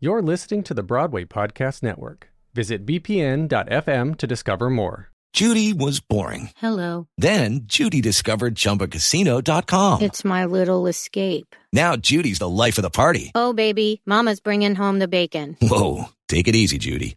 You're listening to the Broadway Podcast Network. Visit bpn.fm to discover more. Judy was boring. Hello. Then Judy discovered ChumbaCasino.com. It's my little escape. Now Judy's the life of the party. Oh, baby, Mama's bringing home the bacon. Whoa, take it easy, Judy.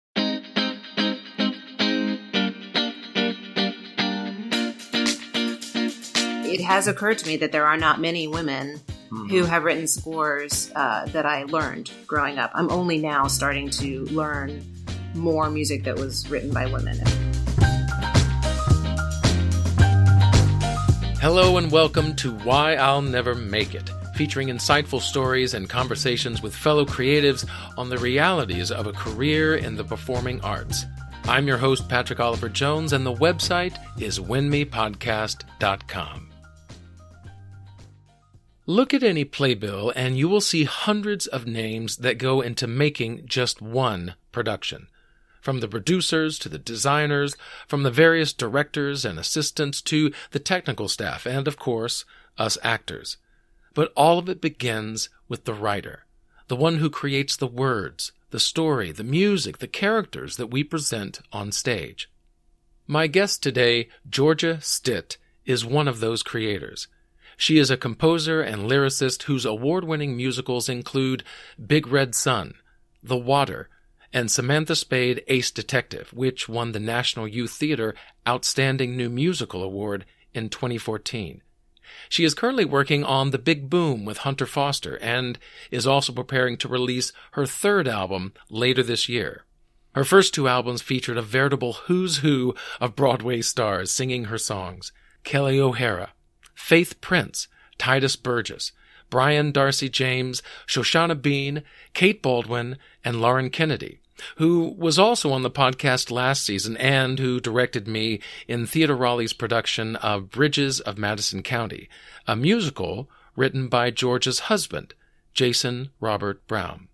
It has occurred to me that there are not many women Mm-hmm. who have written scores uh, that I learned growing up. I'm only now starting to learn more music that was written by women. Hello and welcome to Why I'll Never Make It, featuring insightful stories and conversations with fellow creatives on the realities of a career in the performing arts. I'm your host, Patrick Oliver Jones, and the website is winmipodcast.com. Look at any playbill and you will see hundreds of names that go into making just one production. From the producers to the designers, from the various directors and assistants to the technical staff, and of course, us actors. But all of it begins with the writer, the one who creates the words, the story, the music, the characters that we present on stage. My guest today, Georgia Stitt, is one of those creators. She is a composer and lyricist whose award winning musicals include Big Red Sun, The Water, and Samantha Spade Ace Detective, which won the National Youth Theater Outstanding New Musical Award in 2014. She is currently working on The Big Boom with Hunter Foster and is also preparing to release her third album later this year. Her first two albums featured a veritable who's who of Broadway stars singing her songs. Kelli O'Hara, Faith Prince, Titus Burgess, Brian d'Arcy James, Shoshana Bean, Kate Baldwin, and Lauren Kennedy, who was also on the podcast last season and who directed me in Theater Raleigh's production of Bridges of Madison County, a musical written by Georgia's husband, Jason Robert Brown.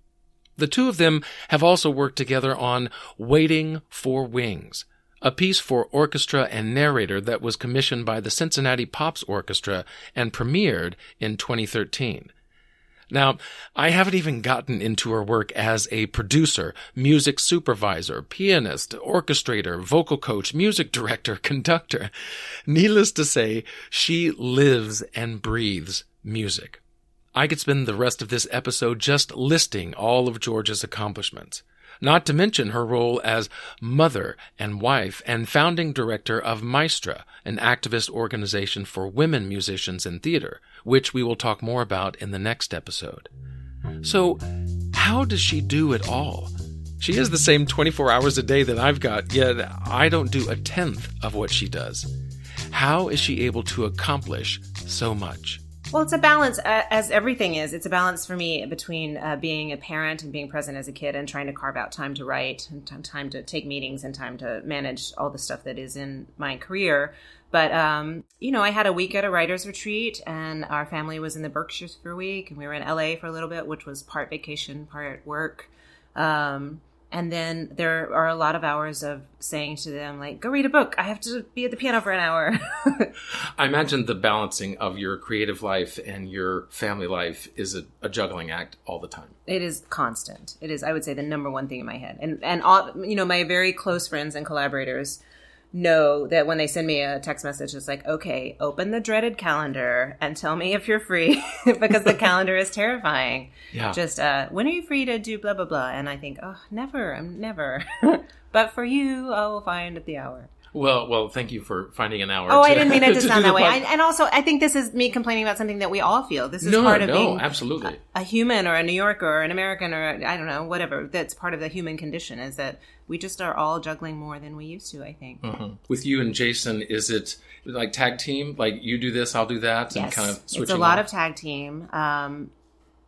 The two of them have also worked together on Waiting for Wings, a piece for orchestra and narrator that was commissioned by the Cincinnati Pops Orchestra and premiered in 2013. Now, I haven't even gotten into her work as a producer, music supervisor, pianist, orchestrator, vocal coach, music director, conductor. Needless to say, she lives and breathes music. I could spend the rest of this episode just listing all of Georgia's accomplishments not to mention her role as mother and wife and founding director of Maestra, an activist organization for women musicians in theater, which we will talk more about in the next episode. So, how does she do it all? She has the same 24 hours a day that I've got, yet I don't do a tenth of what she does. How is she able to accomplish so much? Well, it's a balance, uh, as everything is. It's a balance for me between uh, being a parent and being present as a kid and trying to carve out time to write and t- time to take meetings and time to manage all the stuff that is in my career. But, um, you know, I had a week at a writer's retreat and our family was in the Berkshires for a week and we were in LA for a little bit, which was part vacation, part work. Um, and then there are a lot of hours of saying to them like go read a book. I have to be at the piano for an hour. I imagine the balancing of your creative life and your family life is a, a juggling act all the time. it is constant. It is i would say the number one thing in my head. And and all you know my very close friends and collaborators know that when they send me a text message it's like okay open the dreaded calendar and tell me if you're free because the calendar is terrifying Yeah. just uh when are you free to do blah blah blah and i think oh never i'm never but for you i will find the hour Well, well, thank you for finding an hour. Oh, to, I didn't mean it to, do sound that way. I, and also, I think this is me complaining about something that we all feel. This is no, part of no, being absolutely. a human or a New Yorker or an American or I don't know, whatever. That's part of the human condition is that we just are all juggling more than we used to. I think. With you and Jason, is it like tag team? Like you do this, I'll do that, and kind of switching. it's a lot off? of tag team. Um,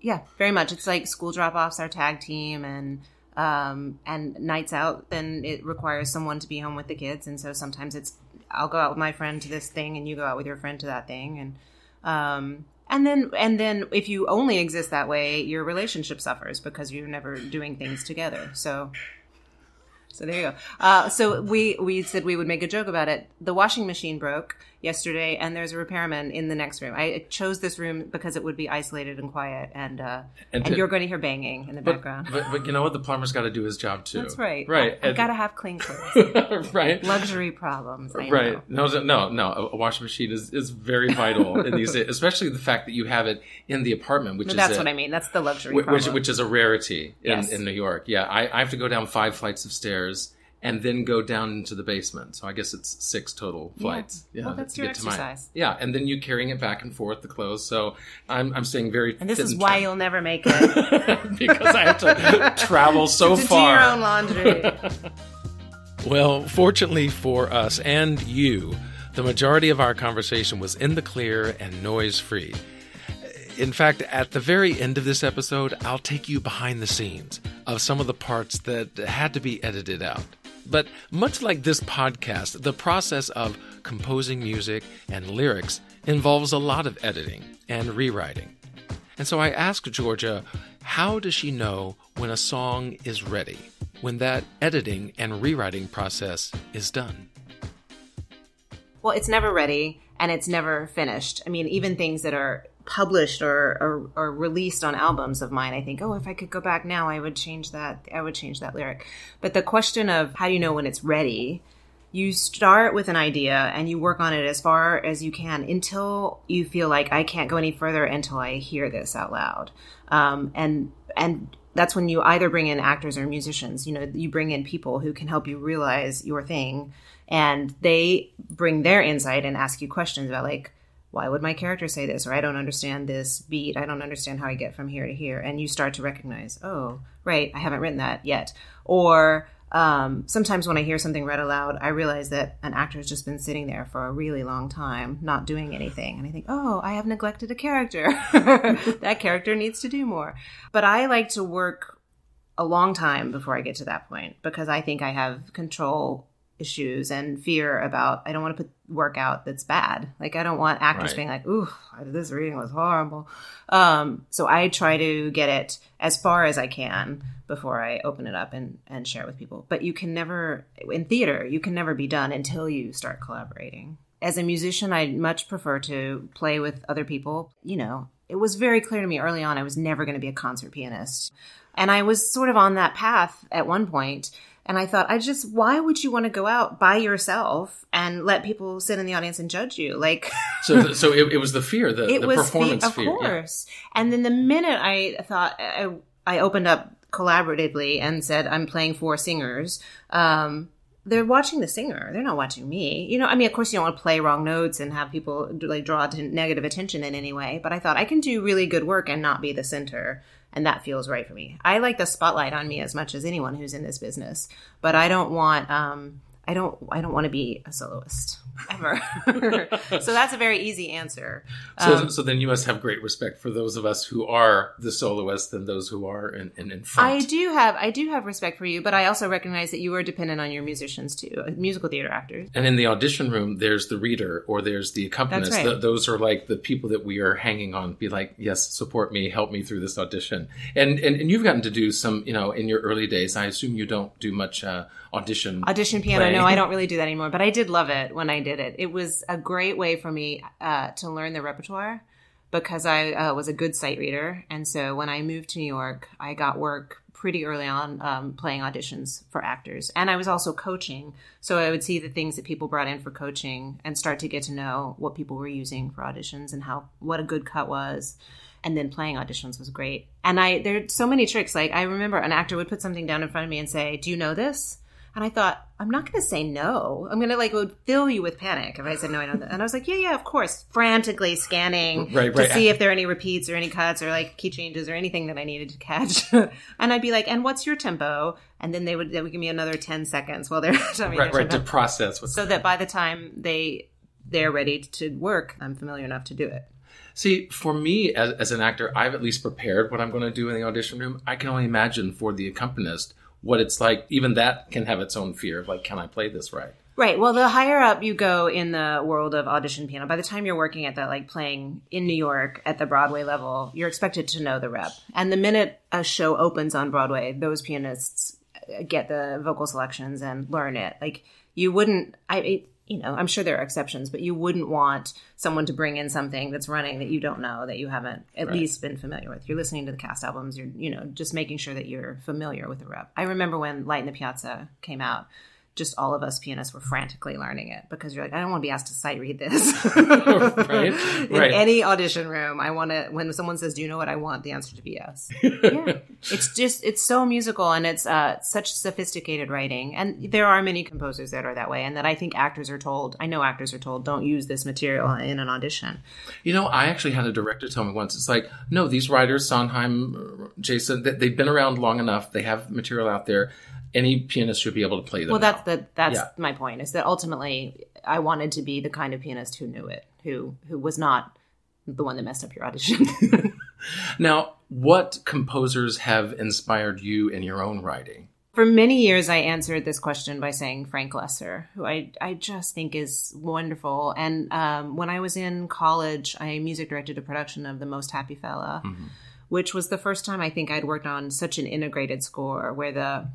yeah, very much. It's like school drop offs are tag team, and um, and nights out. Then it requires someone to be home with the kids, and so sometimes it's I'll go out with my friend to this thing, and you go out with your friend to that thing, and um, and then and then if you only exist that way, your relationship suffers because you're never doing things together. So. So there you go. Uh, so we we said we would make a joke about it. The washing machine broke yesterday, and there's a repairman in the next room. I chose this room because it would be isolated and quiet, and uh, And and, you're going to hear banging in the But, background. but but you know what? The plumber's got to do his job too. That's right. Right. I, have got to have clean clothes. right. Luxury problems. I Right. Know. No, no, no. A- washing machine is, is very vital in these days, especially the fact that you have it in the apartment, which is that's a- what I mean. That's the luxury Wh- which, problem. which is a rarity in, Yes. in New York. Yeah, I, I have to go down five flights of stairs and then go down into the basement. So I guess it's six total flights. Yeah. Well, that's to your get to mine. exercise. Yeah, and then you carrying it back and forth the clothes. So I'm I'm staying very. and this is and why trim. you'll never make it because I have to travel so to do far. your own laundry. Well, fortunately for us and you, the majority of our conversation was in the clear and noise free. In fact, at the very end of this episode, I'll take you behind the scenes of some of the parts that had to be edited out. But much like this podcast, the process of composing music and lyrics involves a lot of editing and rewriting. And so I asked Georgia, how does she know when a song is ready, when that editing and rewriting process is done? Well, it's never ready and it's never finished. I mean, even things that are published or, or, or released on albums of mine, I think, oh, if I could go back now, I would change that. I would change that lyric. But the question of how do you know when it's ready? You start with an idea and you work on it as far as you can until you feel like I can't go any further until I hear this out loud. Um, and and that's when you either bring in actors or musicians. You know, you bring in people who can help you realize your thing, and they bring their insight and ask you questions about like, why would my character say this? Or I don't understand this beat. I don't understand how I get from here to here. And you start to recognize, oh, right, I haven't written that yet. Or um, sometimes when I hear something read aloud, I realize that an actor has just been sitting there for a really long time, not doing anything. And I think, oh, I have neglected a character. that character needs to do more. But I like to work a long time before I get to that point because I think I have control issues and fear about I don't want to put work out that's bad. Like I don't want actors Right. being like, "Ooh, this reading was horrible." Um, so I try to get it as far as I can before I open it up and and share it with people. But you can never in theater, you can never be done until you start collaborating. As a musician, I much prefer to play with other people. You know, it was very clear to me early on I was never going to be a concert pianist. And I was sort of on that path at one point, And I thought, I just, why would you want to go out by yourself and let people sit in the audience and judge you? Like, So, so it, it was the fear, the, it the was performance the, of fear. yeah. course. And then the minute I thought I, I opened up collaboratively and said I'm playing four singers, um, they're watching the singer. They're not watching me. You know, I mean, of course, you don't want to play wrong notes and have people like draw negative attention in any way. But I thought I can do really good work and not be the center, and that feels right for me. I like the spotlight on me as much as anyone who's in this business, but I don't want. Um, I don't. I don't want to be a soloist ever. so that's a very easy answer. So, Um, so then you must have great respect for those of us who are the soloists and those who are in, in, in front. I do have I do have respect for you, but I also recognize that you are dependent on your musicians too, uh, musical theater actors. And in the audition room, there's the reader or there's the accompanist. Right. Th- those are like the people that we are hanging on. Be like, yes, support me, help me through this audition. And and, and you've gotten to do some, you know, in your early days. I assume you don't do much uh, audition. Audition piano, playing. no, I don't really do that anymore, but I did love it when I did it. It was a great way for me uh, to learn the repertoire because I uh, was a good sight reader, and so when I moved to New York, I got work pretty early on um, playing auditions for actors, and I was also coaching. So I would see the things that people brought in for coaching and start to get to know what people were using for auditions and how what a good cut was. and then playing auditions was great. And I there's so many tricks. Like I remember an actor would put something down in front of me and say, "Do you know this?" And I thought, I'm not going to say no. I'm going to like, it would fill you with panic if I said no, I know that. And I was like, yeah, yeah, of course. Frantically scanning Right, to see if there are any repeats or any cuts or like key changes or anything that I needed to catch. and I'd be like, and what's your tempo? And then they would, they would give me another 10 seconds while they're telling me Right, right, to process so that by the time they, they're ready to work, I'm familiar enough to do it. See, for me as, as an actor, I've at least prepared what I'm going to do in the audition room. I can only imagine for the accompanist what it's like. Even that can have its own fear of like, can I play this right? Right. Well, the higher up you go in the world of audition piano, by the time you're working at the like playing in New York at the Broadway level, you're expected to know the rep. And the minute a show opens on Broadway, those pianists get the vocal selections and learn it. Like you wouldn't, I, it, you know, I'm sure there are exceptions, but you wouldn't want someone to bring in something that's running that you don't know, that you haven't at least been familiar with. You're listening to the cast albums, you're, you know, just making sure that you're familiar with the rep. I remember when Light in the Piazza came out, just all of us pianists were frantically learning it because you're like, I don't want to be asked to sight read this. Right, In right. any audition room, I want to, when someone says, Do you know what I want? The answer to be yes. yeah. It's just, it's so musical and it's uh, such sophisticated writing. And there are many composers that are that way and that I think actors are told, I know actors are told, don't use this material in an audition. You know, I actually had a director tell me once. It's like, no, these writers, Sondheim, Jason, they've been around long enough. They have material out there. Any pianist should be able to play them. Well, that's now. the that's Yeah. my point. Is that ultimately I wanted to be the kind of pianist who knew it, who who was not the one that messed up your audition. Now, what composers have inspired you in your own writing? For many years, I answered this question by saying Frank Loesser, who I, I just think is wonderful. And um, when I was in college, I music directed a production of The Most Happy Fella, which was the first time I think I'd worked on such an integrated score where the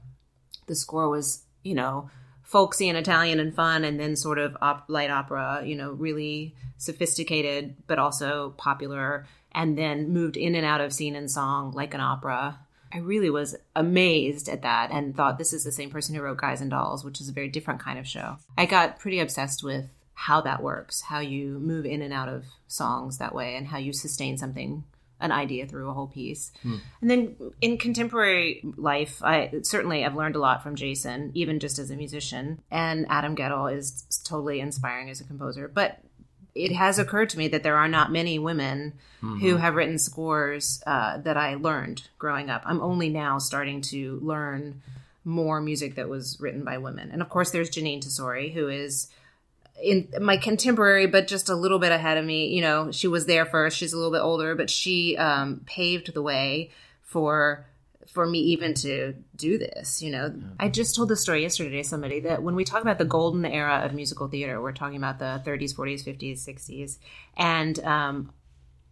the score was, you know, folksy and Italian and fun, and then sort of op- light opera, you know, really sophisticated but also popular, and then moved in and out of scene and song like an opera. I really was amazed at that and thought this is the same person who wrote Guys and Dolls, which is a very different kind of show. I got pretty obsessed with how that works, how you move in and out of songs that way, and how you sustain something an idea through a whole piece. And then in contemporary life, I certainly I've learned a lot from Jason, even just as a musician. And Adam Guettel is totally inspiring as a composer. But it has occurred to me that there are not many women who have written scores uh, that I learned growing up. I'm only now starting to learn more music that was written by women. And of course, there's Jeanine Tesori, who is in my contemporary, but just a little bit ahead of me. You know, she was there first. She's a little bit older, but she um, paved the way for for me even to do this. You know, I just told the story yesterday to somebody that when we talk about the golden era of musical theater, we're talking about the 30s, 40s, 50s, 60s, and um,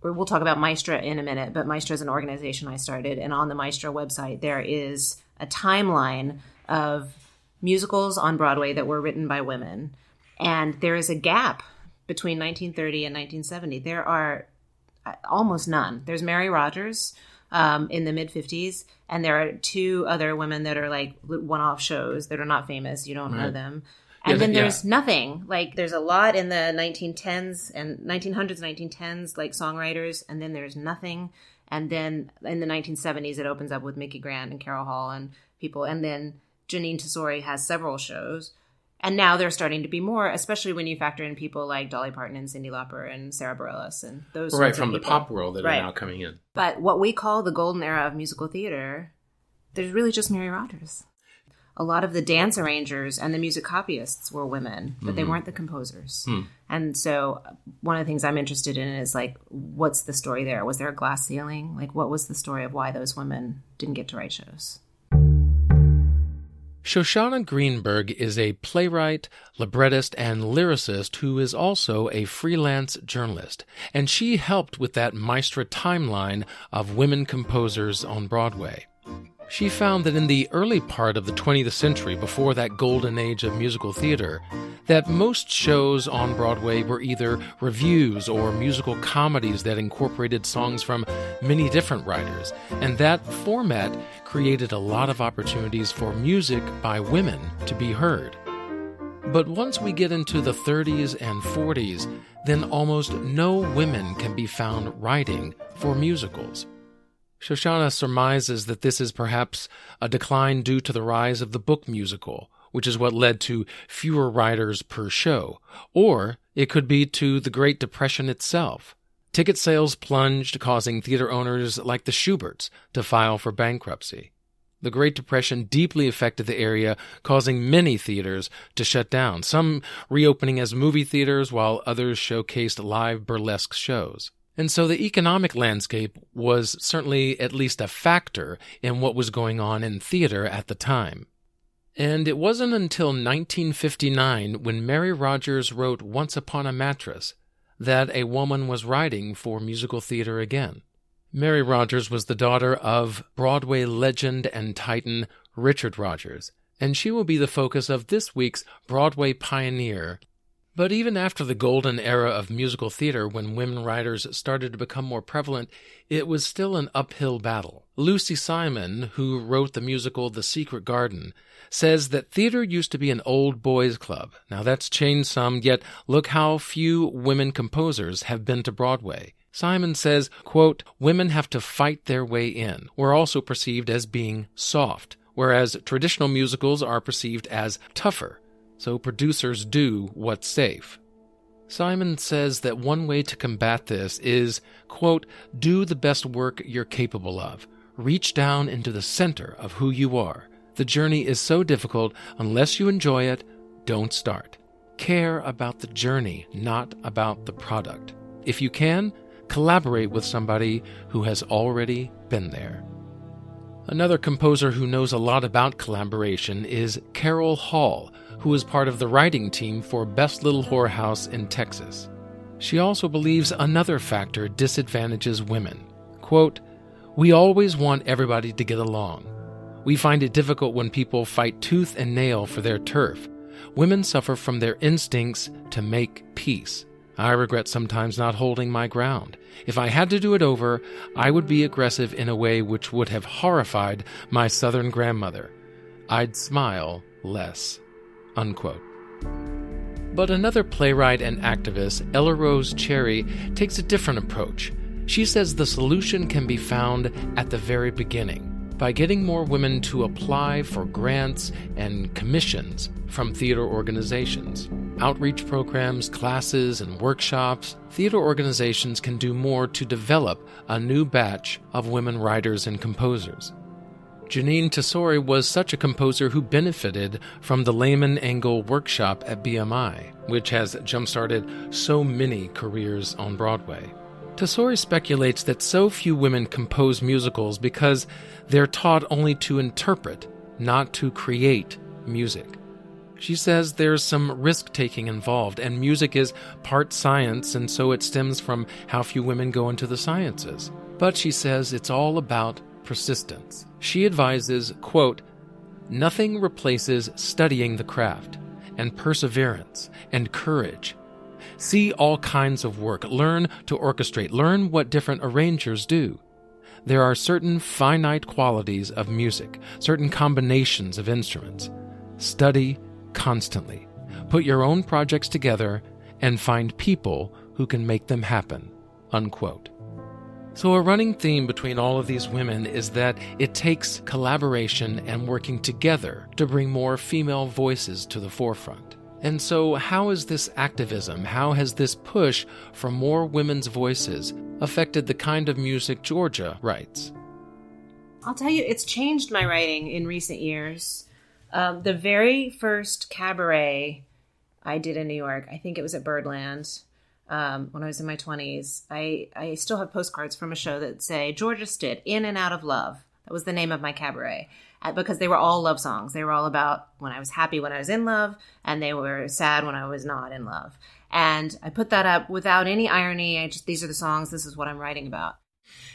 we'll talk about Maestra in a minute, but Maestra is an organization I started, and on the Maestra website there is a timeline of musicals on Broadway that were written by women, and there is a gap between 1930 and 1970. There are uh, almost none. There's Mary Rodgers um, in the mid 50s, and there are two other women that are like one-off shows that are not famous. You don't know Right. them. Yeah, And then that- yeah. there's nothing. Like there's a lot in the 1910s and 1900s, 1910s, like songwriters, and then there's nothing. And then in the 1970s, it opens up with Micki Grant and Carol Hall and people. And then Jeanine Tesori has several shows. And now they're starting to be more, especially when you factor in people like Dolly Parton and Cyndi Lauper and Sara Bareilles and those Right from the pop world that Right. are now coming in. But what we call the golden era of musical theater, there's really just Mary Rodgers. A lot of the dance arrangers and the music copyists were women, but they mm-hmm. weren't the composers. Hmm. And so, uh, one of the things I'm interested in is like, what's the story there? Was there a glass ceiling? Like, what was the story of why those women didn't get to write shows? Shoshana Greenberg is a playwright, librettist, and lyricist who is also a freelance journalist, and she helped with that Maestra timeline of women composers on Broadway. She found that in the early part of the 20th century, before that golden age of musical theater, that most shows on Broadway were either revues or musical comedies that incorporated songs from many different writers, and that format created a lot of opportunities for music by women to be heard. But once we get into the 30s and 40s, then almost no women can be found writing for musicals. Shoshana surmises that this is perhaps a decline due to the rise of the book musical, which is what led to fewer writers per show, or it could be to the Great Depression itself. Ticket sales plunged, causing theater owners like the Shuberts to file for bankruptcy. The Great Depression deeply affected the area, causing many theaters to shut down, some reopening as movie theaters while others showcased live burlesque shows. And so the economic landscape was certainly at least a factor in what was going on in theater at the time. And it wasn't until 1959 when Mary Rodgers wrote Once Upon a Mattress that a woman was writing for musical theater again. Mary Rodgers was the daughter of Broadway legend and titan Richard Rodgers, and she will be the focus of this week's Broadway Pioneer but even after the golden era of musical theater, when women writers started to become more prevalent, it was still an uphill battle. Lucy Simon, who wrote the musical The Secret Garden, says that theater used to be an old boys club. Now that's changed some, yet look how few women composers have been to Broadway. Simon says, quote, women have to fight their way in. We're also perceived as being soft, whereas traditional musicals are perceived as tougher so producers do what's safe. Simon says that one way to combat this is, quote, do the best work you're capable of. Reach down into the center of who you are. The journey is so difficult, unless you enjoy it, don't start. Care about the journey, not about the product. If you can, collaborate with somebody who has already been there. Another composer who knows a lot about collaboration is Carol Hall, who is part of the writing team for Best Little Whorehouse in Texas. She also believes another factor disadvantages women. Quote, We always want everybody to get along. We find it difficult when people fight tooth and nail for their turf. Women suffer from their instincts to make peace. I regret sometimes not holding my ground. If I had to do it over, I would be aggressive in a way which would have horrified my southern grandmother. I'd smile less. Unquote. But another playwright and activist, Ella Rose Chary, takes a different approach. She says the solution can be found at the very beginning by getting more women to apply for grants and commissions from theater organizations. Outreach programs, classes, and workshops, theater organizations can do more to develop a new batch of women writers and composers. Jeanine Tesori was such a composer who benefited from the Lehman Engel workshop at BMI, which has jump-started so many careers on Broadway. Tesori speculates that so few women compose musicals because they're taught only to interpret, not to create music. She says there's some risk taking involved, and music is part science, and so it stems from how few women go into the sciences. But she says it's all about persistence. She advises, quote, Nothing replaces studying the craft, and perseverance, and courage. See all kinds of work, learn to orchestrate, learn what different arrangers do. There are certain finite qualities of music, certain combinations of instruments. Study constantly. Put your own projects together and find people who can make them happen. Unquote. So, a running theme between all of these women is that it takes collaboration and working together to bring more female voices to the forefront. And so, how is this activism, how has this push for more women's voices affected the kind of music Georgia writes? I'll tell you, it's changed my writing in recent years. Um, the very first cabaret I did in New York, I think it was at Birdland, um, when I was in my 20s, I, I still have postcards from a show that say Georgia Stitt, In and Out of Love. That was the name of my cabaret uh, because they were all love songs. They were all about when I was happy when I was in love, and they were sad when I was not in love. And I put that up without any irony. I just, these are the songs, this is what I'm writing about.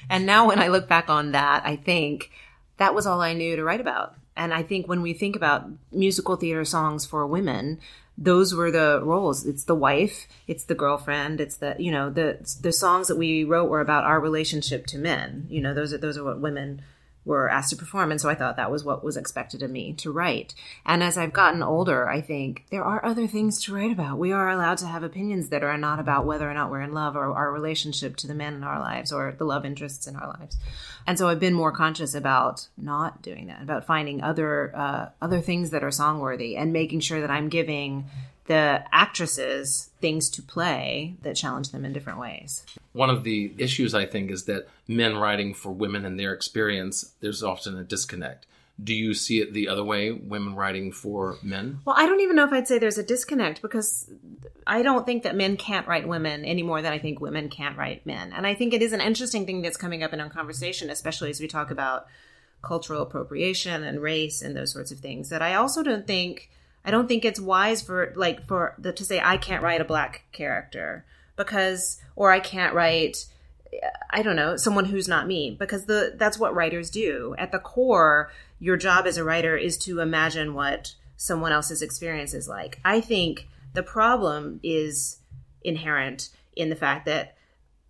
And now when I look back on that, I think that was all I knew to write about. And I think when we think about musical theater songs for women, those were the roles. It's the wife, it's the girlfriend, it's the you know the the songs that we wrote were about our relationship to men. You know, those are those are what women were asked to perform. And so I thought that was what was expected of me to write. And as I've gotten older, I think there are other things to write about. We are allowed to have opinions that are not about whether or not we're in love or our relationship to the men in our lives or the love interests in our lives. And so I've been more conscious about not doing that, about finding other uh, other things that are songworthy and making sure that I'm giving the actresses things to play that challenge them in different ways. One of the issues I think is that men writing for women and their experience, there's often a disconnect. Do you see it the other way, women writing for men? Well, I don't even know if I'd say there's a disconnect because I don't think that men can't write women any more than I think women can't write men. And I think it is an interesting thing that's coming up in our conversation, especially as we talk about cultural appropriation and race and those sorts of things. That I also don't think I don't think it's wise for like for the, to say I can't write a black character because or I can't write I don't know, someone who's not me because the that's what writers do. At the core, your job as a writer is to imagine what someone else's experience is like. I think the problem is inherent in the fact that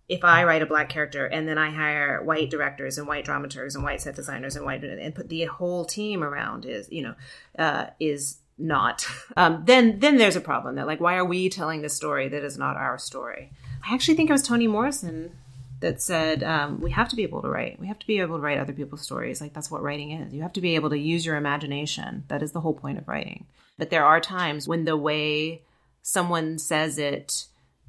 if I write a black character and then I hire white directors and white dramaturgs and white set designers and white and put the whole team around is you know uh, is not. Um, then then there's a problem that like why are we telling this story that is not our story? I actually think it was toni morrison that said um, we have to be able to write. We have to be able to write other people's stories. Like that's what writing is. You have to be able to use your imagination. That is the whole point of writing. But there are times when the way someone says it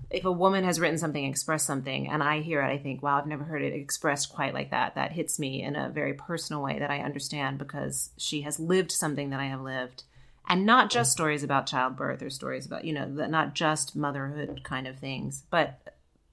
if a woman has written something expressed something and i hear it i think wow i've never heard it expressed quite like that. That hits me in a very personal way that i understand because she has lived something that i have lived and not just stories about childbirth or stories about you know not just motherhood kind of things but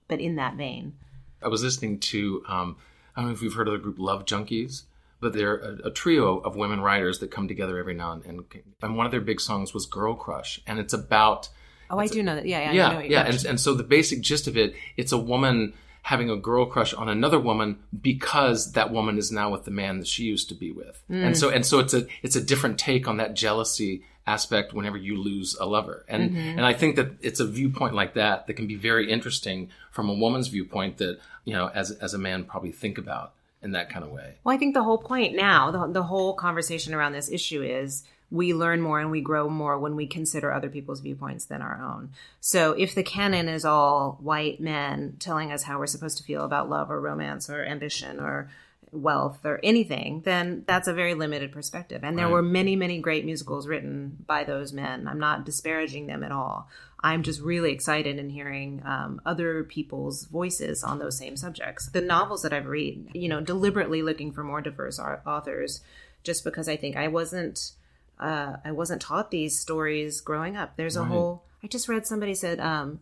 but in that vein. I was listening to um, i don't know if you've heard of the group love junkies but they're a, a, trio of women writers that come together every now and then and one of their big songs was girl crush and it's about oh i do know that. Yeah yeah yeah, yeah. And, and so the basic gist of it it's a woman having a girl crush on another woman because that woman is now with the man that she used to be with. Mm. And so and so it's a it's a different take on that jealousy aspect whenever you lose a lover. And mm-hmm. and I think that it's a viewpoint like that that can be very interesting from a woman's viewpoint that, you know, as as a man probably think about in that kind of way. Well, I think the whole point now, the, the whole conversation around this issue is we learn more and we grow more when we consider other people's viewpoints than our own. So if the canon is all white men telling us how we're supposed to feel about love or romance or ambition or wealth or anything, then that's a very limited perspective. And there right. were many, many great musicals written by those men. I'm not disparaging them at all. I'm just really excited in hearing um, other people's voices on those same subjects. The novels that I've read, you know, deliberately looking for more diverse authors, just because I think I wasn't uh, I wasn't taught these stories growing up. There's a right. whole. I just read somebody said um,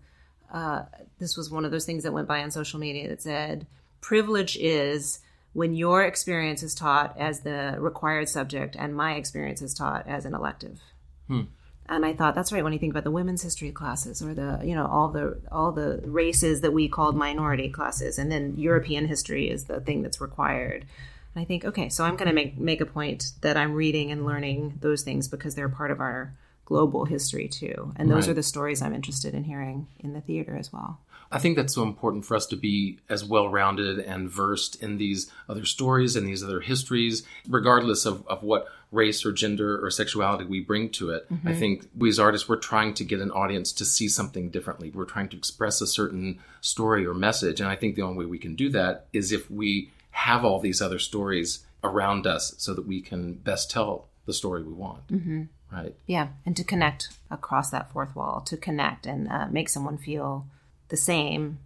uh, this was one of those things that went by on social media that said privilege is when your experience is taught as the required subject and my experience is taught as an elective. Hmm. And I thought that's right when you think about the women's history classes or the you know all the all the races that we called minority classes, and then European history is the thing that's required. And I think, okay, so I'm going to make make a point that I'm reading and learning those things because they're part of our global history too. And those right. are the stories I'm interested in hearing in the theater as well. I think that's so important for us to be as well rounded and versed in these other stories and these other histories, regardless of, of what race or gender or sexuality we bring to it. Mm-hmm. I think we as artists, we're trying to get an audience to see something differently. We're trying to express a certain story or message. And I think the only way we can do that is if we have all these other stories around us so that we can best tell the story we want. Mm-hmm. Right. Yeah. And to connect across that fourth wall, to connect and uh, make someone feel the same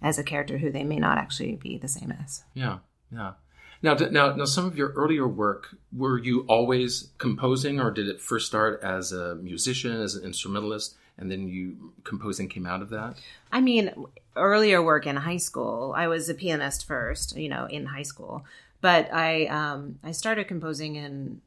as a character who they may not actually be the same as. Yeah. Yeah. Now, now, now, some of your earlier work, were you always composing, or did it first start as a musician, as an instrumentalist, and then you composing came out of that? I mean, earlier work in high school, I was a pianist first, you know, in high school. But I um, I started composing in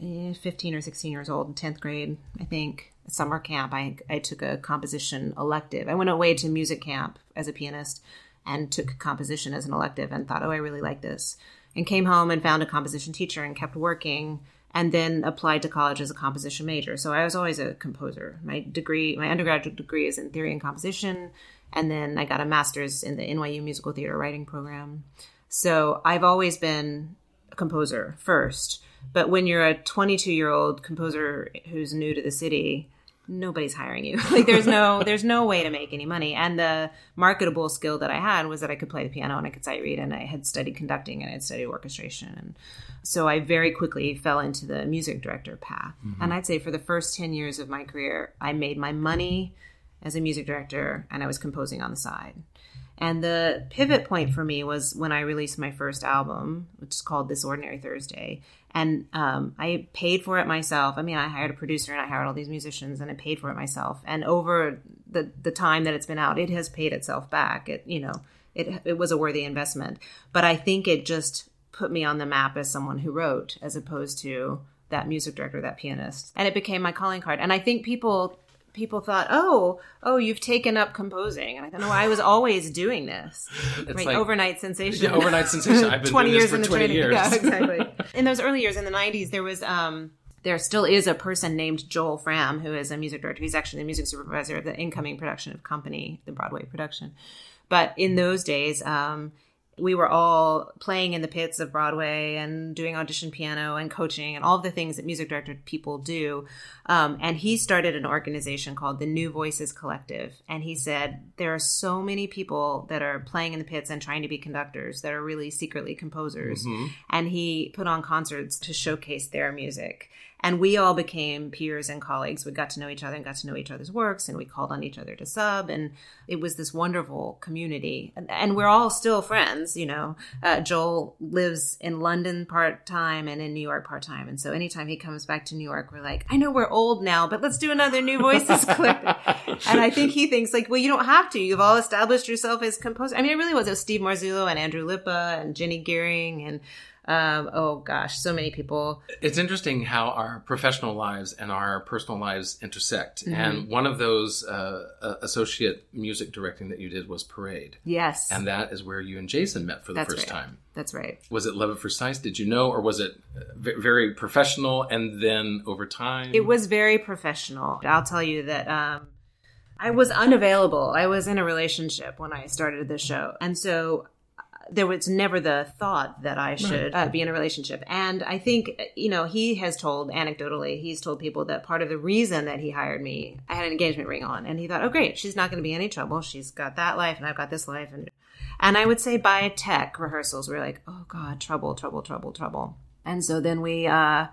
eh, 15 or 16 years old, 10th grade, I think, summer camp. I, I took a composition elective. I went away to music camp as a pianist and took composition as an elective and thought, oh, I really like this. And came home and found a composition teacher and kept working and then applied to college as a composition major. So I was always a composer. My degree, my undergraduate degree is in theory and composition, and then I got a master's in the NYU Musical Theater Writing Program. So I've always been a composer first. But when you're a 22 year old composer who's new to the city, nobody's hiring you. like there's no there's no way to make any money. And the marketable skill that I had was that I could play the piano and I could sight read and I had studied conducting and I had studied orchestration. And so I very quickly fell into the music director path. Mm-hmm. And I'd say for the first 10 years of my career, I made my money as a music director and I was composing on the side. And the pivot point for me was when I released my first album, which is called This Ordinary Thursday. And um, I paid for it myself. I mean, I hired a producer and I hired all these musicians and I paid for it myself. And over the, the time that it's been out, it has paid itself back. It, you know, it, it was a worthy investment. But I think it just put me on the map as someone who wrote as opposed to that music director, that pianist. And it became my calling card. And I think people people thought, "Oh, oh, you've taken up composing," and I thought, "No, I was always doing this." right, like- overnight sensation. Yeah, overnight sensation. I've been twenty doing years this for in the 20 training. years. Yeah, exactly. in those early years in the '90s, there was. um there still is a person named Joel Fram who is a music director. He's actually the music supervisor of the incoming production of Company, the Broadway production. But in those days, um, we were all playing in the pits of Broadway and doing audition piano and coaching and all of the things that music director people do. Um, and he started an organization called the New Voices Collective. And he said, there are so many people that are playing in the pits and trying to be conductors that are really secretly composers. And he put on concerts to showcase their music. And we all became peers and colleagues. We got to know each other and got to know each other's works, and we called on each other to sub. And it was this wonderful community. And, and we're all still friends, you know. Uh, Joel lives in London part time and in New York part time. And so anytime he comes back to New York, we're like, I know we're old now, but let's do another New Voices clip. and I think he thinks, like, well, you don't have to. You've all established yourself as composer. I mean, it really was. It was Steve Marzullo and Andrew Lippa and Jenny Giering and um, oh gosh, so many people. It's interesting how our professional lives and our personal lives intersect. Mm-hmm. And one of those uh, associate music directing that you did was Parade. Yes, And that is where you and Jason met for the That's first right. time. that's right. Was it love at first sight? Did you know, or was it uh, very professional and then over time? It was very professional. I'll tell you that um, I was unavailable. I was in a relationship when I started the show. And so there was never the thought that I should uh, be in a relationship. And I think, you know, he has told anecdotally, he's told people that part of the reason that he hired me, I had an engagement ring on. And he thought, oh, great, she's not going to be any trouble. She's got that life and I've got this life. And, and I would say by tech rehearsals, we are like, oh, God, trouble, trouble, trouble, trouble. And so then we, uh,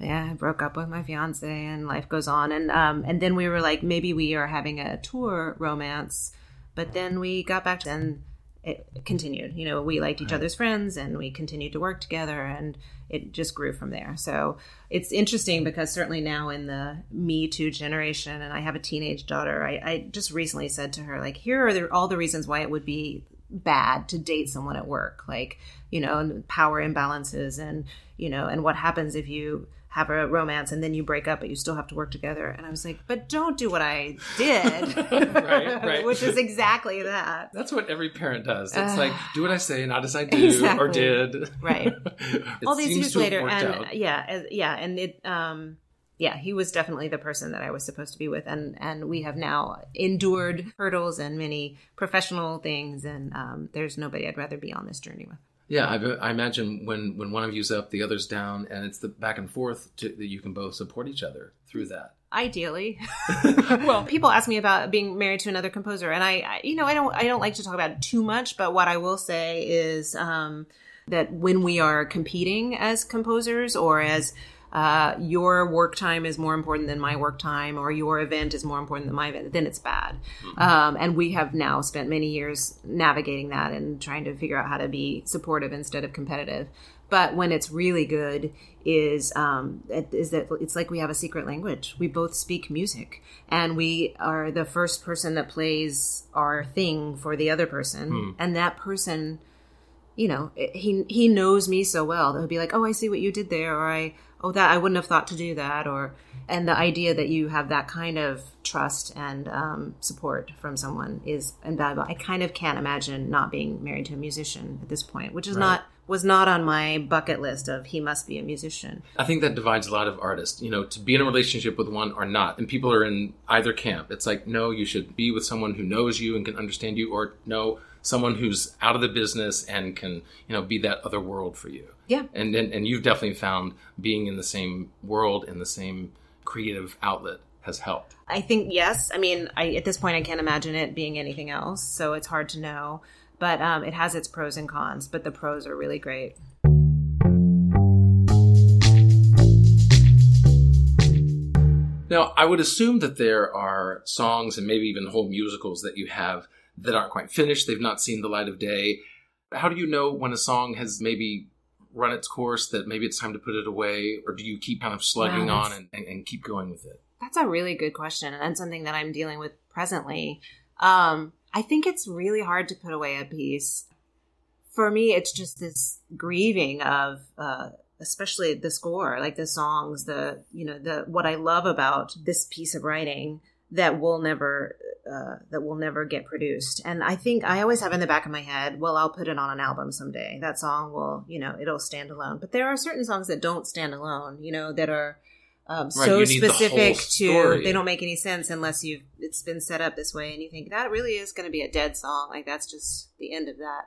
yeah, I broke up with my fiance and life goes on. And um, and then we were like, maybe we are having a tour romance. But then we got back to and it continued. You know, we liked each other's friends and we continued to work together and it just grew from there. So it's interesting because certainly now in the Me Too generation, and I have a teenage daughter, I, I just recently said to her, like, here are the, all the reasons why it would be bad to date someone at work like you know and power imbalances and you know and what happens if you have a romance and then you break up but you still have to work together and i was like but don't do what i did Right, right. which is exactly that That's what every parent does. It's like, do what I say, not as I do or did. Right. All these years later and out. yeah yeah and it um yeah he was definitely the person that i was supposed to be with and and we have now endured hurdles and many professional things and um there's nobody i'd rather be on this journey with Yeah, I, I imagine when when one of you's up, the other's down, and it's the back and forth to, that you can both support each other through that. ideally well people ask me about being married to another composer and I, I you know i don't i don't like to talk about it too much but what i will say is um that when we are competing as composers or as uh, your work time is more important than my work time, or your event is more important than my event, then it's bad. Um, and we have now spent many years navigating that and trying to figure out how to be supportive instead of competitive. But when it's really good, is um, is that it's like we have a secret language. We both speak music, and we are the first person that plays our thing for the other person, and that person you know, he he knows me so well that he'll be like, "Oh, I see what you did there," or "I oh that I wouldn't have thought to do that," or and the idea that you have that kind of trust and um, support from someone is invaluable. I kind of can't imagine not being married to a musician at this point, which is not was not on my bucket list of he must be a musician. I think that divides a lot of artists, you know, to be in a relationship with one or not. And people are in either camp. It's like, no, you should be with someone who knows you and can understand you, or no, someone who's out of the business and can you know be that other world for you. Yeah. And and, and you've definitely found being in the same world in the same creative outlet has helped. I think yes. I mean, I, at this point, I can't imagine it being anything else, so it's hard to know. But um, it has its pros and cons. But the pros are really great. Now, I would assume that there are songs and maybe even whole musicals that you have that aren't quite finished. They've not seen the light of day. How do you know when a song has maybe run its course that maybe it's time to put it away, or do you keep kind of slugging Wow, on and, and, and keep going with it? That's a really good question, and something that I'm dealing with presently. Um, I think it's really hard to put away a piece. For me, it's just this grieving of, uh, especially the score, like the songs, the you know the what I love about this piece of writing that will never uh, that will never get produced. And I think I always have in the back of my head, well, I'll put it on an album someday. That song will, you know, it'll stand alone. But there are certain songs that don't stand alone, you know, that are um, Right, so the specific to they don't make any sense unless you've it's been set up this way and you think that really is going to be a dead song like that's just the end of that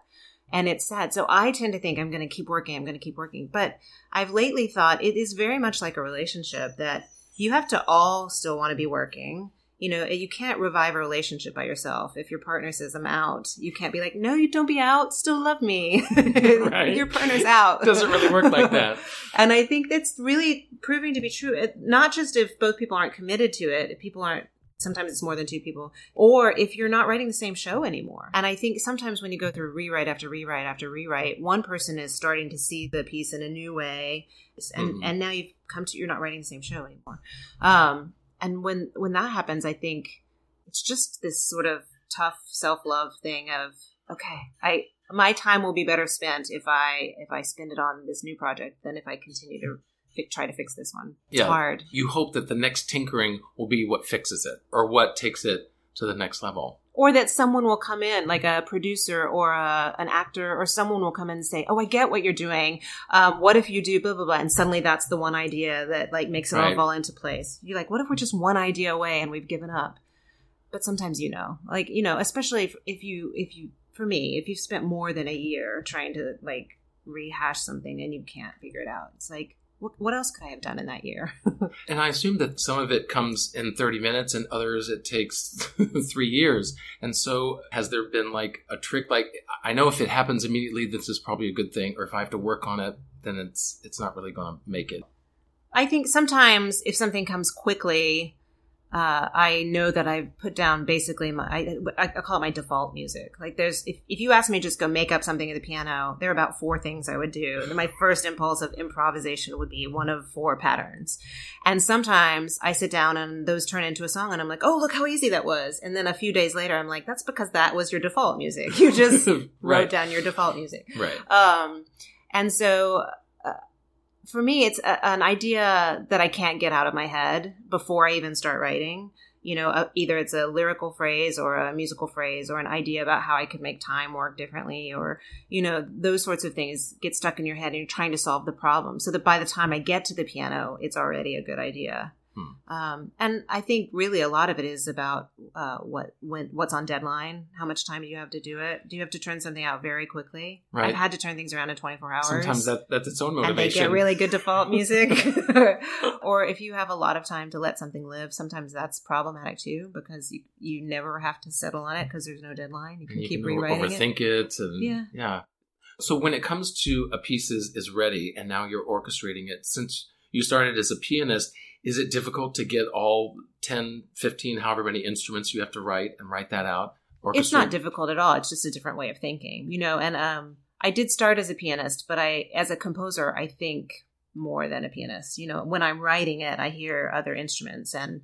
and it's sad so i tend to think i'm going to keep working i'm going to keep working but i've lately thought it is very much like a relationship that you have to all still want to be working you know you can't revive a relationship by yourself if your partner says i'm out you can't be like no you don't be out still love me Right. your partner's out Doesn't really work like that. and I think that's really proving to be true. It, not just if both people aren't committed to it, if people aren't, sometimes it's more than two people, or if you're not writing the same show anymore. And I think sometimes when you go through rewrite after rewrite after rewrite, one person is starting to see the piece in a new way. And, Mhm. and now you've come to, you're not writing the same show anymore. Um, and when, when that happens, I think it's just this sort of tough self-love thing of, okay, I, my time will be better spent if I if I spend it on this new project than if I continue to fi- try to fix this one. It's Yeah. hard. You hope that the next tinkering will be what fixes it or what takes it to the next level. Or that someone will come in, like a producer or a, an actor, or someone will come in and say, "Oh, I get what you're doing. Um, what if you do blah blah blah?" And suddenly, that's the one idea that like makes it all fall into place. You're like, "What if we're just one idea away and we've given up?" But sometimes you know, like you know, especially if, if you if you for me, if you've spent more than a year trying to like rehash something and you can't figure it out, it's like, what, what else could I have done in that year? And I assume that some of it comes in 30 minutes and others it takes three years. And so has there been like a trick? Like, I know if it happens immediately, this is probably a good thing. Or if I have to work on it, then it's, it's not really going to make it. I think sometimes if something comes quickly, uh, I know that I've put down basically my, I, I call it my default music. Like there's, if, if you ask me to just go make up something at the piano, there are about four things I would do. And my first impulse of improvisation would be one of four patterns. And sometimes I sit down and those turn into a song and I'm like, oh, look how easy that was. And then a few days later, I'm like, that's because that was your default music. You just Right. wrote down your default music. Right. Um, and so for me, it's a, an idea that I can't get out of my head before I even start writing. You know, uh, either it's a lyrical phrase or a musical phrase or an idea about how I could make time work differently or, you know, those sorts of things get stuck in your head and you're trying to solve the problem so that by the time I get to the piano, it's already a good idea. Hmm. Um, and I think really a lot of it is about uh, what when what's on deadline. How much time do you have to do it? Do you have to turn something out very quickly? Right. I've had to turn things around in 24 hours. Sometimes that, that's its own and they motivation. get really good default music. or if you have a lot of time to let something live, sometimes that's problematic too because you, you never have to settle on it because there's no deadline. You can you keep can rewriting it. overthink it. and Yeah. yeah. So when it comes to a piece is, is ready and now you're orchestrating it, since you started as a pianist, is it difficult to get all 10, 15, however many instruments you have to write and write that out? it's not difficult at all. It's just a different way of thinking you know and um i did start as a pianist but i as a composer i think more than a pianist. You know when i'm writing it i hear other instruments and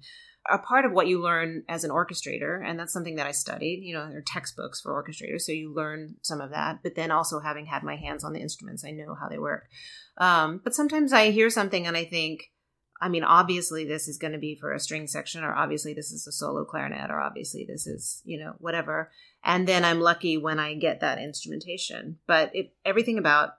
a part of what you learn as an orchestrator and that's something that i studied you know there are textbooks for orchestrators so you learn some of that but then also having had my hands on the instruments i know how they work. Um, but sometimes i hear something and i think I mean, obviously, this is going to be for a string section, or obviously, this is a solo clarinet, or obviously, this is, you know, whatever. And then I'm lucky when I get that instrumentation. But it, everything about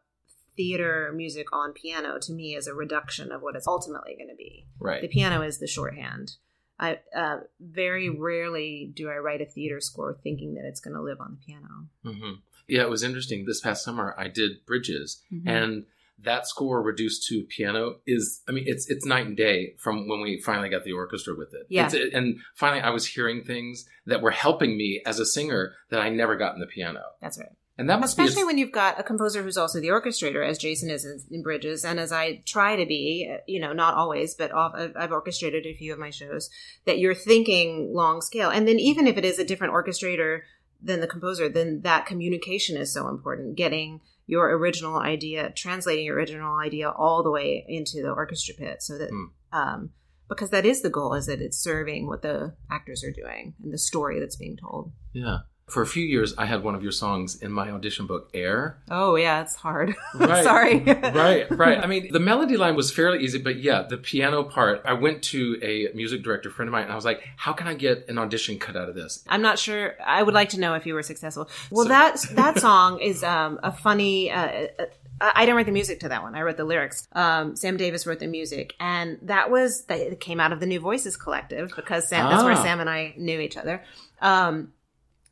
theater music on piano to me is a reduction of what it's ultimately going to be. Right. The piano is the shorthand. I uh, very rarely do I write a theater score thinking that it's going to live on the piano. hmm Yeah, it was interesting. This past summer, I did Bridges, Mhm. and that score reduced to piano is, I mean, it's it's night and day from when we finally got the orchestra with it. Yeah. It's- and finally, I was hearing things that were helping me as a singer that I never got in the piano, That's right. and that must Especially when you've got a composer who's also the orchestrator, as Jason is in, Bridges, and as I try to be, you know, not always, but I've orchestrated a few of my shows, that you're thinking long scale. And then even if it is a different orchestrator than the composer, then that communication is so important. Getting your original idea, translating your original idea all the way into the orchestra pit so that, Hmm. um, because that is the goal, is that it's serving what the actors are doing and the story that's being told. yeah. For a few years, I had one of your songs in my audition book, Air. Oh yeah, it's hard. Right. Sorry. right, right. I mean, the melody line was fairly easy, but yeah, the piano part. I went to a music director friend of mine, and I was like, "How can I get an audition cut out of this?" I'm not sure. I would like to know if you were successful. Well, So- that that song is um, a funny. Uh, uh, I didn't write the music to that one. I wrote the lyrics. Um, Sam Davis wrote the music, and that was that it came out of the New Voices Collective because Sam, that's where Ah. Sam and I knew each other. Um,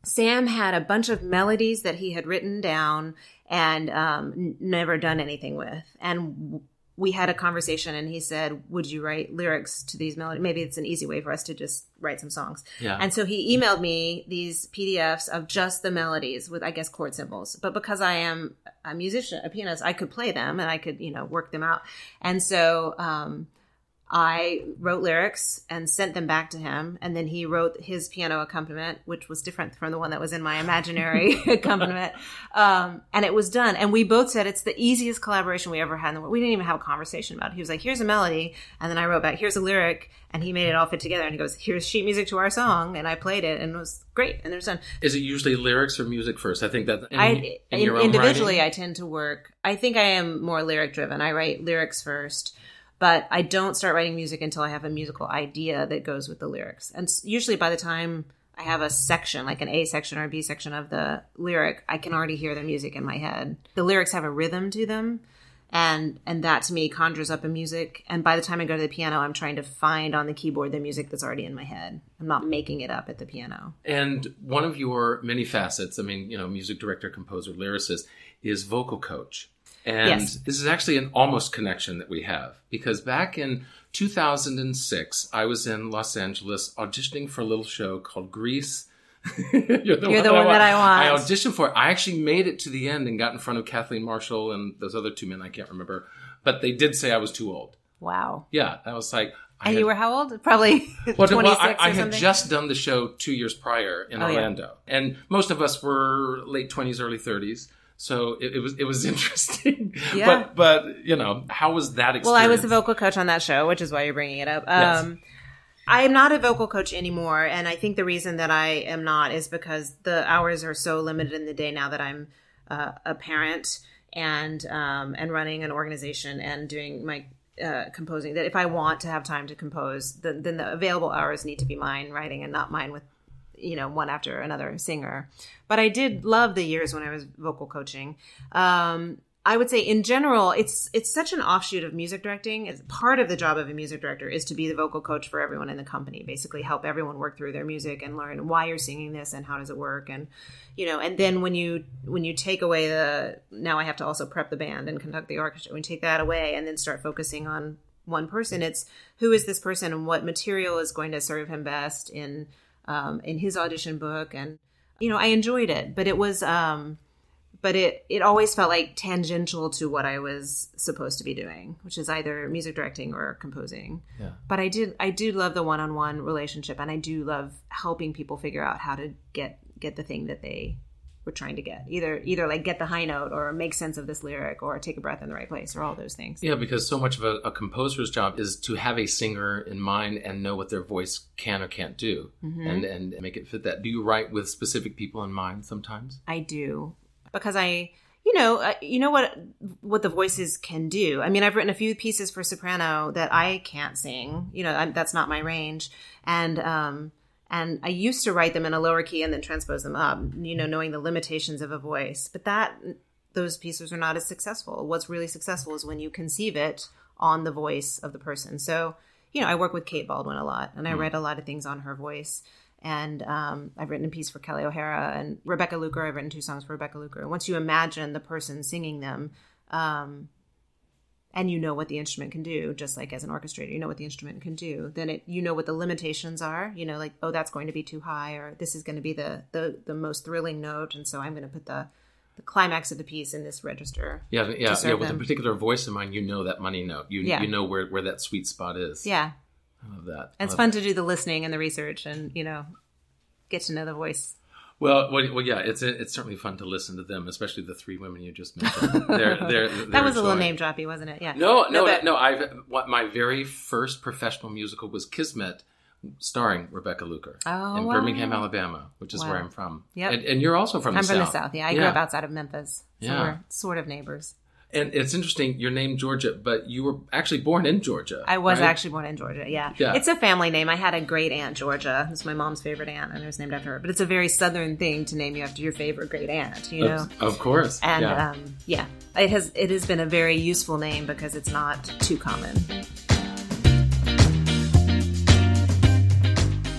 Sam had a bunch of melodies that he had written down and um, n- never done anything with, and we had a conversation. And he said, "Would you write lyrics to these melodies? Maybe it's an easy way for us to just write some songs." Yeah. And so he emailed me these PDFs of just the melodies with, I guess, chord symbols. But because I am a musician, a pianist, I could play them and I could, you know, work them out. And so um, I wrote lyrics and sent them back to him. And then he wrote his piano accompaniment, which was different from the one that was in my imaginary accompaniment. Um, and it was done. And we both said it's the easiest collaboration we ever had in the world. We didn't even have a conversation about it. He was like, here's a melody. And then I wrote back, here's a lyric. And he made it all fit together. And he goes, here's sheet music to our song. And I played it and it was great. And it was done. Is it usually lyrics or music first? I think that in, I in in- individually writing? I tend to work. I think I am more lyric driven. I write lyrics first, but I don't start writing music until I have a musical idea that goes with the lyrics. And usually by the time I have a section, like an A section or a B section of the lyric, I can already hear the music in my head. The lyrics have a rhythm to them. And and that to me conjures up a music. And by the time I go to the piano, I'm trying to find on the keyboard the music that's already in my head. I'm not making it up at the piano. And one of your many facets, I mean, you know, music director, composer, lyricist, is vocal coach. And Yes. this is actually an almost connection that we have because back in 2006, I was in Los Angeles auditioning for a little show called Grease. You're the You're the one that I I auditioned for it. I actually made it to the end and got in front of Kathleen Marshall and those other two men I can't remember, but they did say I was too old. Wow. Yeah, I was like, I And had- you were how old? Probably well, 26 well, I, I had just done the show two years prior in Oh, yeah. Orlando, and most of us were late twenties, early thirties. So it, it was it was interesting. Yeah. But but you know how was that experience? Well, I was the vocal coach on that show, which is why you're bringing it up. Yes. Um, I am not a vocal coach anymore, and I think the reason that I am not is because the hours are so limited in the day now that I'm uh, a parent and um, and running an organization and doing my uh, composing. That if I want to have time to compose, then, then the available hours need to be mine writing and not mine with you know one after another singer. But i did love the years when i was vocal coaching. Um i would say in general it's it's such an offshoot of music directing. It's part of the job of a music director is to be the vocal coach for everyone in the company basically help everyone work through their music and learn why you're singing this and how does it work. And you know and then when you when you take away the now i have to also prep the band and conduct the orchestra when you take that away and then start focusing on one person it's who is this person and what material is going to serve him best in um, in his audition book and you know i enjoyed it but it was um but it it always felt like tangential to what i was supposed to be doing which is either music directing or composing Yeah. but i did i do love the one-on-one relationship and i do love helping people figure out how to get get the thing that they were trying to get either either like get the high note or make sense of this lyric or take a breath in the right place or all those things Yeah, because so much of a, a composer's job is to have a singer in mind and know what their voice can or can't do, Mm-hmm. and and make it fit that. Do you write with specific people in mind sometimes? I do because I, you know, uh, you know what what the voices can do. I mean, I've written a few pieces for soprano that I can't sing. You know, I, that's not my range, and um, and I used to write them in a lower key and then transpose them up. You know, knowing the limitations of a voice, but that those pieces are not as successful. What's really successful is when you conceive it on the voice of the person. So you know, I work with Kate Baldwin a lot, and I write a lot of things on her voice. And um, I've written a piece for Kelli O'Hara and Rebecca Luker. I've written two songs for Rebecca Luker. Once you imagine the person singing them, um, and you know what the instrument can do, just like as an orchestrator, you know what the instrument can do. Then it, you know what the limitations are. You know, like oh, that's going to be too high, or this is going to be the the the most thrilling note, and so I'm going to put the the climax of the piece in this register. Yeah, yeah, yeah. With a particular voice in mind, you know that money note. You Yeah. you know where, where that sweet spot is. Yeah, I love that. And it's I love fun to do the listening and the research, and you know, get to know the voice. Well, well, well, yeah, it's it's certainly fun to listen to them, especially the three women you just mentioned. They're, they're, that they're was a little name droppy, wasn't it? Yeah. No, no, no. but- I've what my very first professional musical was Kismet, starring Rebecca Luker Oh, in wow. Birmingham, Alabama, which is Wow. where I'm from. Yep. and, and you're also from I'm the from south. the south. Yeah, I grew up outside of Memphis, so Yeah. we're sort of neighbors. And it's interesting. You're named Georgia, but you were actually born in Georgia. I was right? actually born in Georgia. Yeah. Yeah. it's a family name. I had a great aunt Georgia. It's my mom's favorite aunt, and it was named after her. But it's a very southern thing to name you after your favorite great aunt. You know. Of, of course. and yeah. um, yeah, it has it has been a very useful name because it's not too common.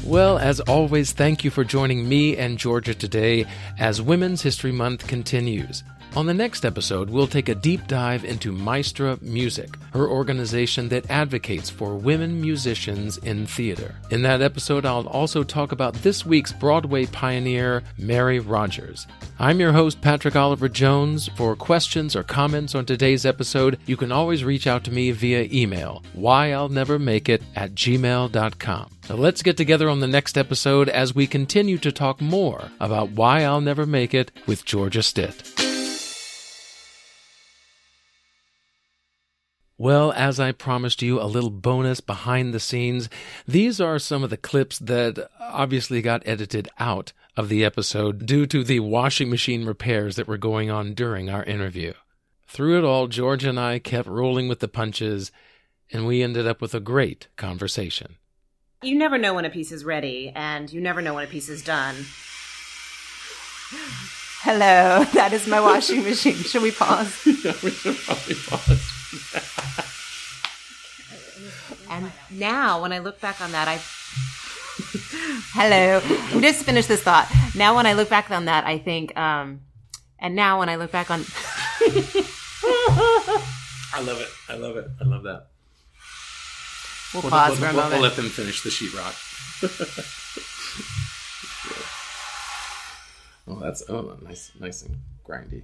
Well, as always, thank you for joining me and Georgia today as Women's History Month continues. On the next episode, we'll take a deep dive into Maestra Music, her organization that advocates for women musicians in theater. In that episode, I'll also talk about this week's Broadway pioneer, Mary Rodgers. I'm your host, Patrick Oliver Jones. For questions or comments on today's episode, you can always reach out to me via email, whyillnevermakeit at gmail.com. Now let's get together on the next episode as we continue to talk more about Why I'll Never Make It with Georgia Stitt. Well, as I promised you, a little bonus behind the scenes. These are some of the clips that obviously got edited out of the episode due to the washing machine repairs that were going on during our interview. Through it all, George and I kept rolling with the punches, and we ended up with a great conversation. You never know when a piece is ready, and you never know when a piece is done. Hello, that is my washing machine. Should we pause? yeah, we should probably pause. And now, when I look back on that, I. Hello. We Just finish this thought. Now, when I look back on that, I think, um, and now when I look back on. I love it. I love it. I love that. We'll We'll, pause we'll- for a we'll- moment. we'll let them finish the sheetrock. oh, that's oh nice, nice and grindy.